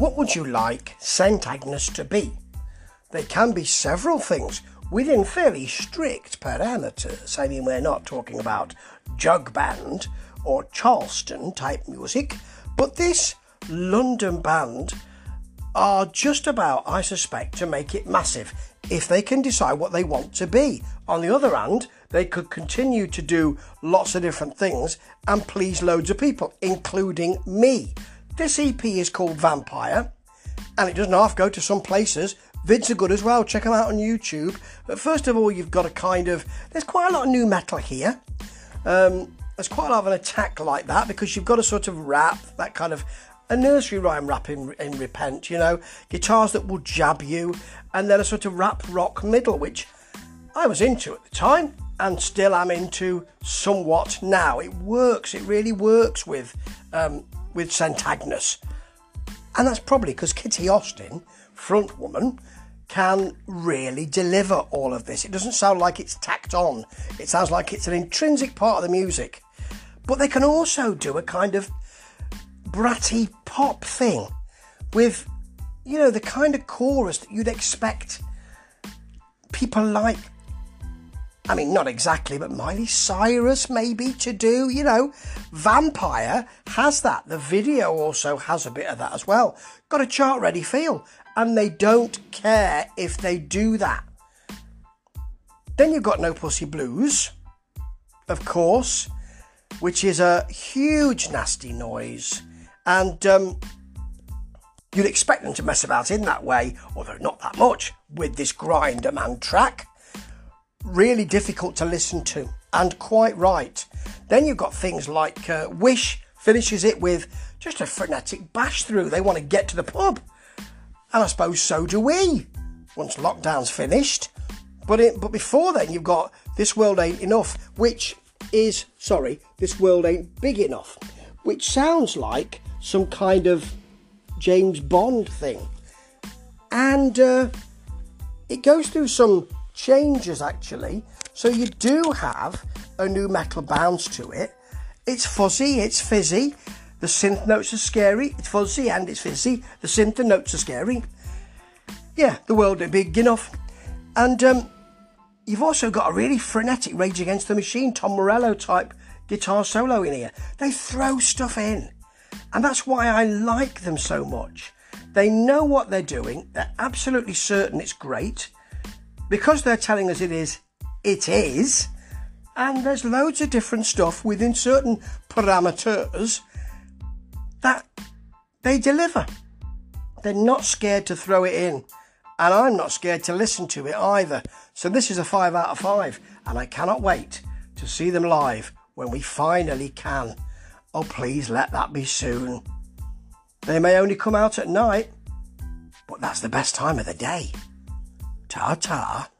What would you like St Agnes to be? There can be several things within fairly strict parameters. I mean, we're not talking about jug band or Charleston type music, but this London band are just about, I suspect, to make it massive if they can decide what they want to be. On the other hand, they could continue to do lots of different things and please loads of people, including me. This EP is called Vampire and it doesn't half go to some places. Vids are good as well. Check them out on YouTube. But first of all, you've got a kind of there's quite a lot of new metal here. Um, there's quite a lot of an attack like that because you've got a sort of rap, that kind of a nursery rhyme rap in, in Repent, you know, guitars that will jab you, and then a sort of rap rock middle, which I was into at the time and still am into somewhat now. It works, it really works with um, with St Agnes, and that's probably because Kitty Austen, front woman, can really deliver all of this. It doesn't sound like it's tacked on. It sounds like it's an intrinsic part of the music. But they can also do a kind of bratty pop thing with, you know, the kind of chorus that you'd expect people like. I mean, not exactly, but Miley Cyrus maybe to do, you know. Vampire has that. The video also has a bit of that as well. Got a chart ready feel, and they don't care if they do that. Then you've got No Pussy Blues, of course, which is a huge nasty noise and um, you'd expect them to mess about in that way, although not that much, with this Grinderman track. Really difficult to listen to, and quite right. Then you've got things like uh, Wish finishes it with just a frenetic bash through. They want to get to the pub. And I suppose so do we, once lockdown's finished. But, it, but before then, you've got This World Ain't Enough, which is, sorry, This World Ain't Big Enough, which sounds like some kind of James Bond thing. And uh, it goes through some changes actually. So you do have a new metal bounce to it. It's fuzzy, it's fizzy. The synth notes are scary. It's fuzzy and it's fizzy. The synth notes are scary. Yeah, the world is big enough. And um, you've also got a really frenetic Rage Against the Machine, Tom Morello type guitar solo in here. They throw stuff in. And that's why I like them so much. They know what they're doing, they're absolutely certain it's great. Because they're telling us it is, it is. And there's loads of different stuff within certain parameters that they deliver. They're not scared to throw it in. And I'm not scared to listen to it either. So this is a 5 out of 5. And I cannot wait to see them live when we finally can. Oh, please let that be soon. They may only come out at night, but that's the best time of the day. Ta ta.